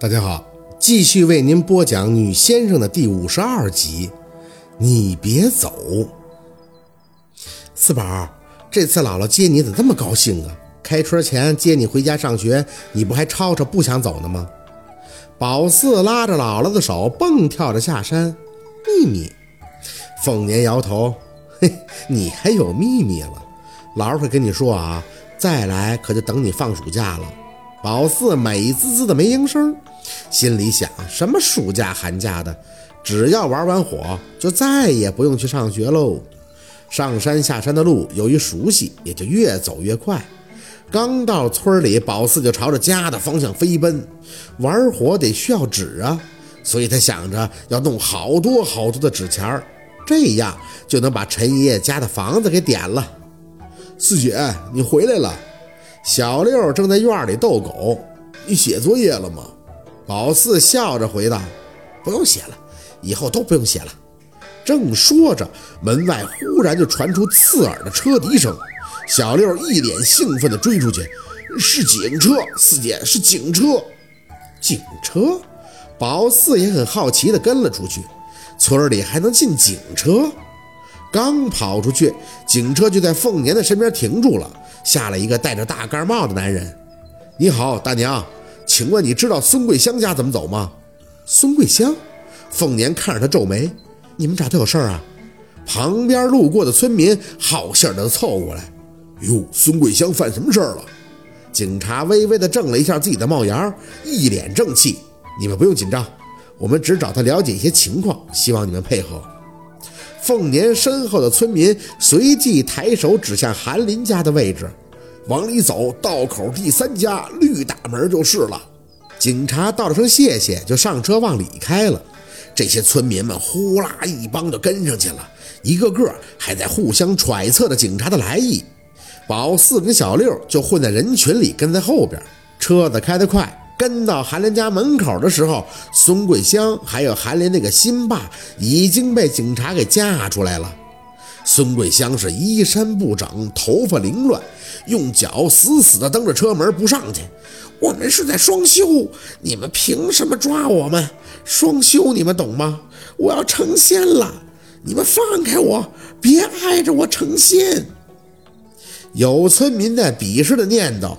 大家好，继续为您播讲《女先生》的第五十二集。你别走，四宝，这次姥姥接你怎么这么高兴啊？开春前接你回家上学，你不还吵吵不想走呢吗？宝四拉着姥姥的手，蹦跳着下山。秘密，凤年摇头，嘿，你还有秘密了？姥姥会跟你说啊，再来可就等你放暑假了。宝四美滋滋的没应声，心里想：什么暑假寒假的，只要玩完火，就再也不用去上学喽。上山下山的路由于熟悉，也就越走越快。刚到村里，宝四就朝着家的方向飞奔。玩火得需要纸啊，所以他想着要弄好多好多的纸钱儿，这样就能把陈爷爷家的房子给点了。四姐，你回来了。小六正在院里逗狗，你写作业了吗？宝四笑着回道：“不用写了，以后都不用写了。”正说着，门外忽然就传出刺耳的车笛声。小六一脸兴奋地追出去：“是警车，四姐是警车！”警车？宝四也很好奇地跟了出去。村里还能进警车？刚跑出去，警车就在凤年的身边停住了。下来一个戴着大盖帽的男人。你好，大娘，请问你知道孙桂香家怎么走吗？孙桂香，凤年看着他皱眉。你们找他有事儿啊？旁边路过的村民好心的凑过来。哟，孙桂香犯什么事儿了？警察微微的正了一下自己的帽檐，一脸正气。你们不用紧张，我们只找他了解一些情况，希望你们配合。凤年身后的村民随即抬手指向韩林家的位置，往里走，道口第三家绿大门就是了。警察道了声谢谢，就上车往里开了。这些村民们呼啦一帮就跟上去了，一个个还在互相揣测着警察的来意。宝四跟小六就混在人群里，跟在后边。车子开得快。跟到韩林家门口的时候，孙桂香还有韩林那个新爸已经被警察给架出来了。孙桂香是衣衫不整，头发凌乱，用脚死死地蹬着车门不上去。我们是在双休，你们凭什么抓我们？双休你们懂吗？我要成仙了，你们放开我，别挨着我成仙。有村民在鄙视的念叨。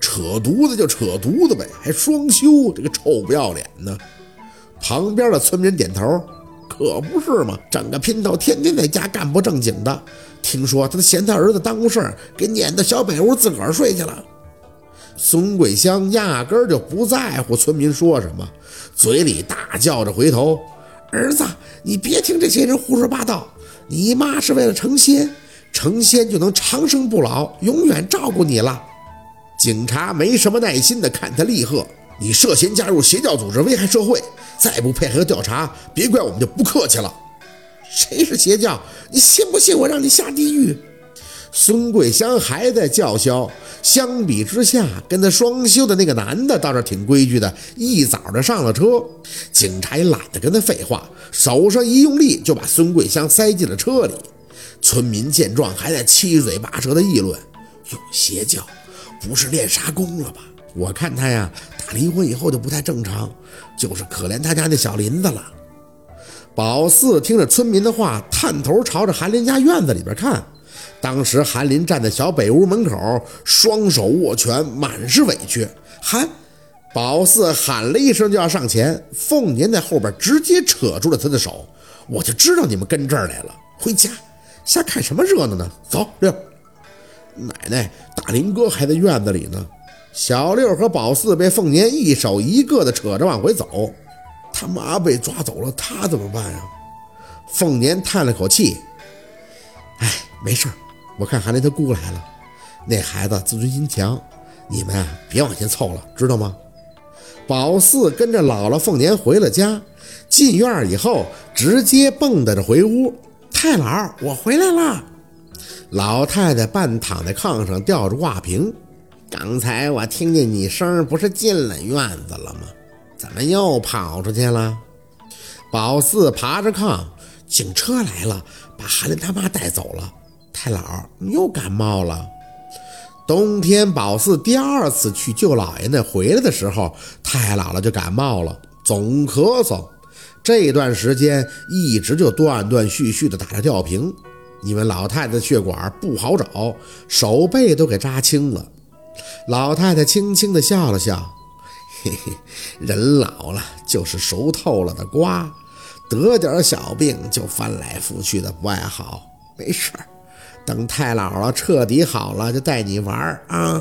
扯犊子就扯犊子呗，还双休，这个臭不要脸呢！旁边的村民点头，可不是嘛，整个姘头天天在家干不正经的，听说他嫌他儿子耽误事儿，给撵到小北屋自个儿睡去了。孙桂香压根儿就不在乎村民说什么，嘴里大叫着回头：“儿子，你别听这些人胡说八道，你妈是为了成仙，成仙就能长生不老，永远照顾你了。”警察没什么耐心的看他厉喝：“你涉嫌加入邪教组织，危害社会，再不配合调查，别怪我们就不客气了。”谁是邪教？你信不信我让你下地狱？孙桂香还在叫嚣。相比之下，跟他双休的那个男的倒是挺规矩的，一早的上了车。警察也懒得跟他废话，手上一用力就把孙桂香塞进了车里。村民见状，还在七嘴八舌的议论：“有邪教。”不是练啥功了吧？我看他呀，打离婚以后就不太正常，就是可怜他家那小林子了。宝四听着村民的话，探头朝着韩林家院子里边看。当时韩林站在小北屋门口，双手握拳，满是委屈。韩宝四喊了一声就要上前，凤年在后边直接扯住了他的手。我就知道你们跟这儿来了，回家瞎看什么热闹呢？走，六。奶奶，大林哥还在院子里呢。小六和宝四被凤年一手一个的扯着往回走。他妈被抓走了，他怎么办呀？凤年叹了口气：“哎，没事儿我看韩林他姑来了。那孩子自尊心强，你们啊别往前凑了，知道吗？”宝四跟着姥姥凤年回了家，进院以后直接蹦跶着回屋。太姥，我回来了。老太太半躺在炕上，吊着挂瓶。刚才我听见你声，不是进了院子了吗？怎么又跑出去了？宝四爬着炕，警车来了，把韩林他妈带走了。太姥，你又感冒了？冬天宝四第二次去舅姥爷那回来的时候，太姥姥就感冒了，总咳嗽。这段时间一直就断断续续的打着吊瓶，因为老太太血管不好找，手背都给扎青了。老太太轻轻地笑了笑，嘿嘿，人老了就是熟透了的瓜，得点小病就翻来覆去的不爱好。没事儿，等太姥姥彻底好了，就带你玩儿啊。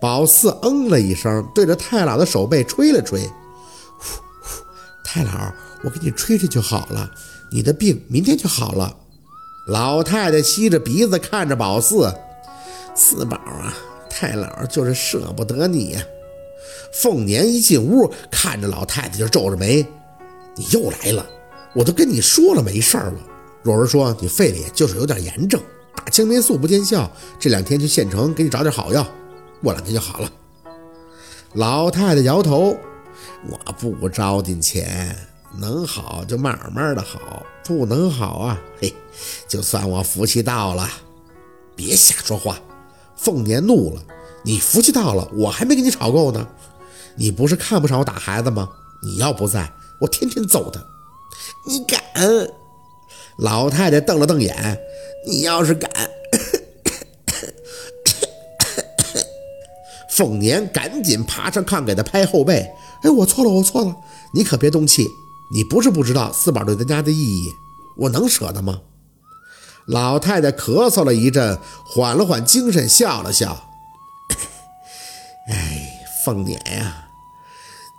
宝四嗯了一声，对着太姥的手背吹了吹，呼呼，太姥，我给你吹吹就好了，你的病明天就好了。老太太吸着鼻子看着宝四，四宝啊。太姥就是舍不得你呀！凤年一进屋，看着老太太就皱着眉：“你又来了！我都跟你说了没事了。”若儿说：“你肺里就是有点炎症，打青霉素不见效，这两天去县城给你找点好药，过两天就好了。”老太太摇头：“我不着急钱，能好就慢慢的好，不能好啊，嘿，就算我福气到了。别瞎说话。”凤年怒了：“你福气到了，我还没跟你吵够呢。你不是看不上我打孩子吗？你要不在，我天天揍他。你敢？”老太太瞪了瞪眼：“你要是敢……”凤年赶紧爬上炕给他拍后背：“哎，我错了，我错了，你可别动气。你不是不知道四宝对咱家的意义，我能舍得吗？”老太太咳嗽了一阵，缓了缓精神，笑了笑：“ 哎，凤年呀，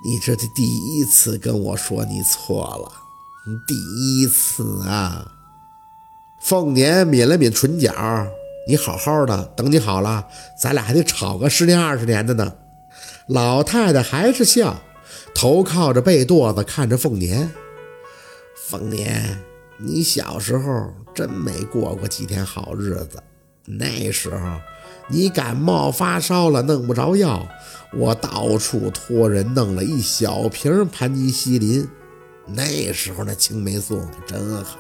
你这是第一次跟我说你错了，第一次啊。”凤年抿了抿唇角：“你好好的，等你好了，咱俩还得吵个十年二十年的呢。”老太太还是笑，头靠着被垛子，看着凤年：“凤年。”你小时候真没过过几天好日子。那时候你感冒发烧了，弄不着药，我到处托人弄了一小瓶盘尼西林。那时候那青霉素可真好，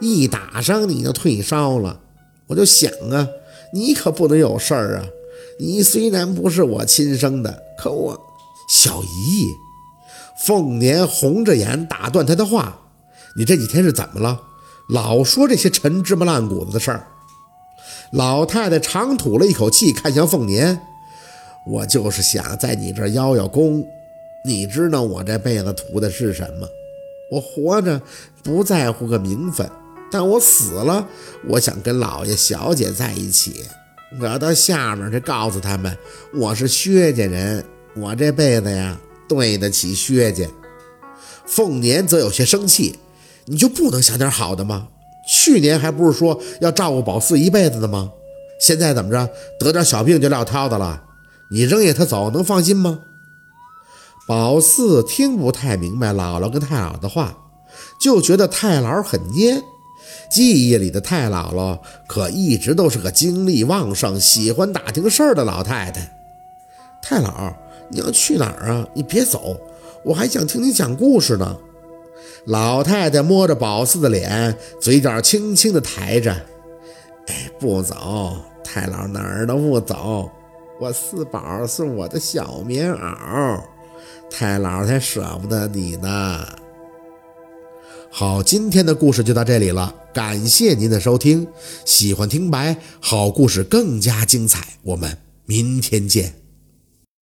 一打上你就退烧了。我就想啊，你可不能有事儿啊！你虽然不是我亲生的，可我小姨。凤年红着眼打断他的话。你这几天是怎么了？老说这些陈芝麻烂谷子的事儿。老太太长吐了一口气，看向凤年：“我就是想在你这儿邀邀功。你知道我这辈子图的是什么？我活着不在乎个名分，但我死了，我想跟老爷小姐在一起。我要到下面去告诉他们，我是薛家人，我这辈子呀对得起薛家。”凤年则有些生气。你就不能想点好的吗？去年还不是说要照顾宝四一辈子的吗？现在怎么着，得点小病就撂挑子了？你扔下他走，能放心吗？宝四听不太明白姥姥跟太姥的话，就觉得太姥很蔫。记忆里的太姥姥可一直都是个精力旺盛、喜欢打听事儿的老太太。太姥，你要去哪儿啊？你别走，我还想听你讲故事呢。老太太摸着宝四的脸，嘴角轻轻地抬着。哎，不走，太姥哪儿都不走。我四宝是我的小棉袄，太姥才舍不得你呢。好，今天的故事就到这里了，感谢您的收听。喜欢听白，好故事更加精彩，我们明天见。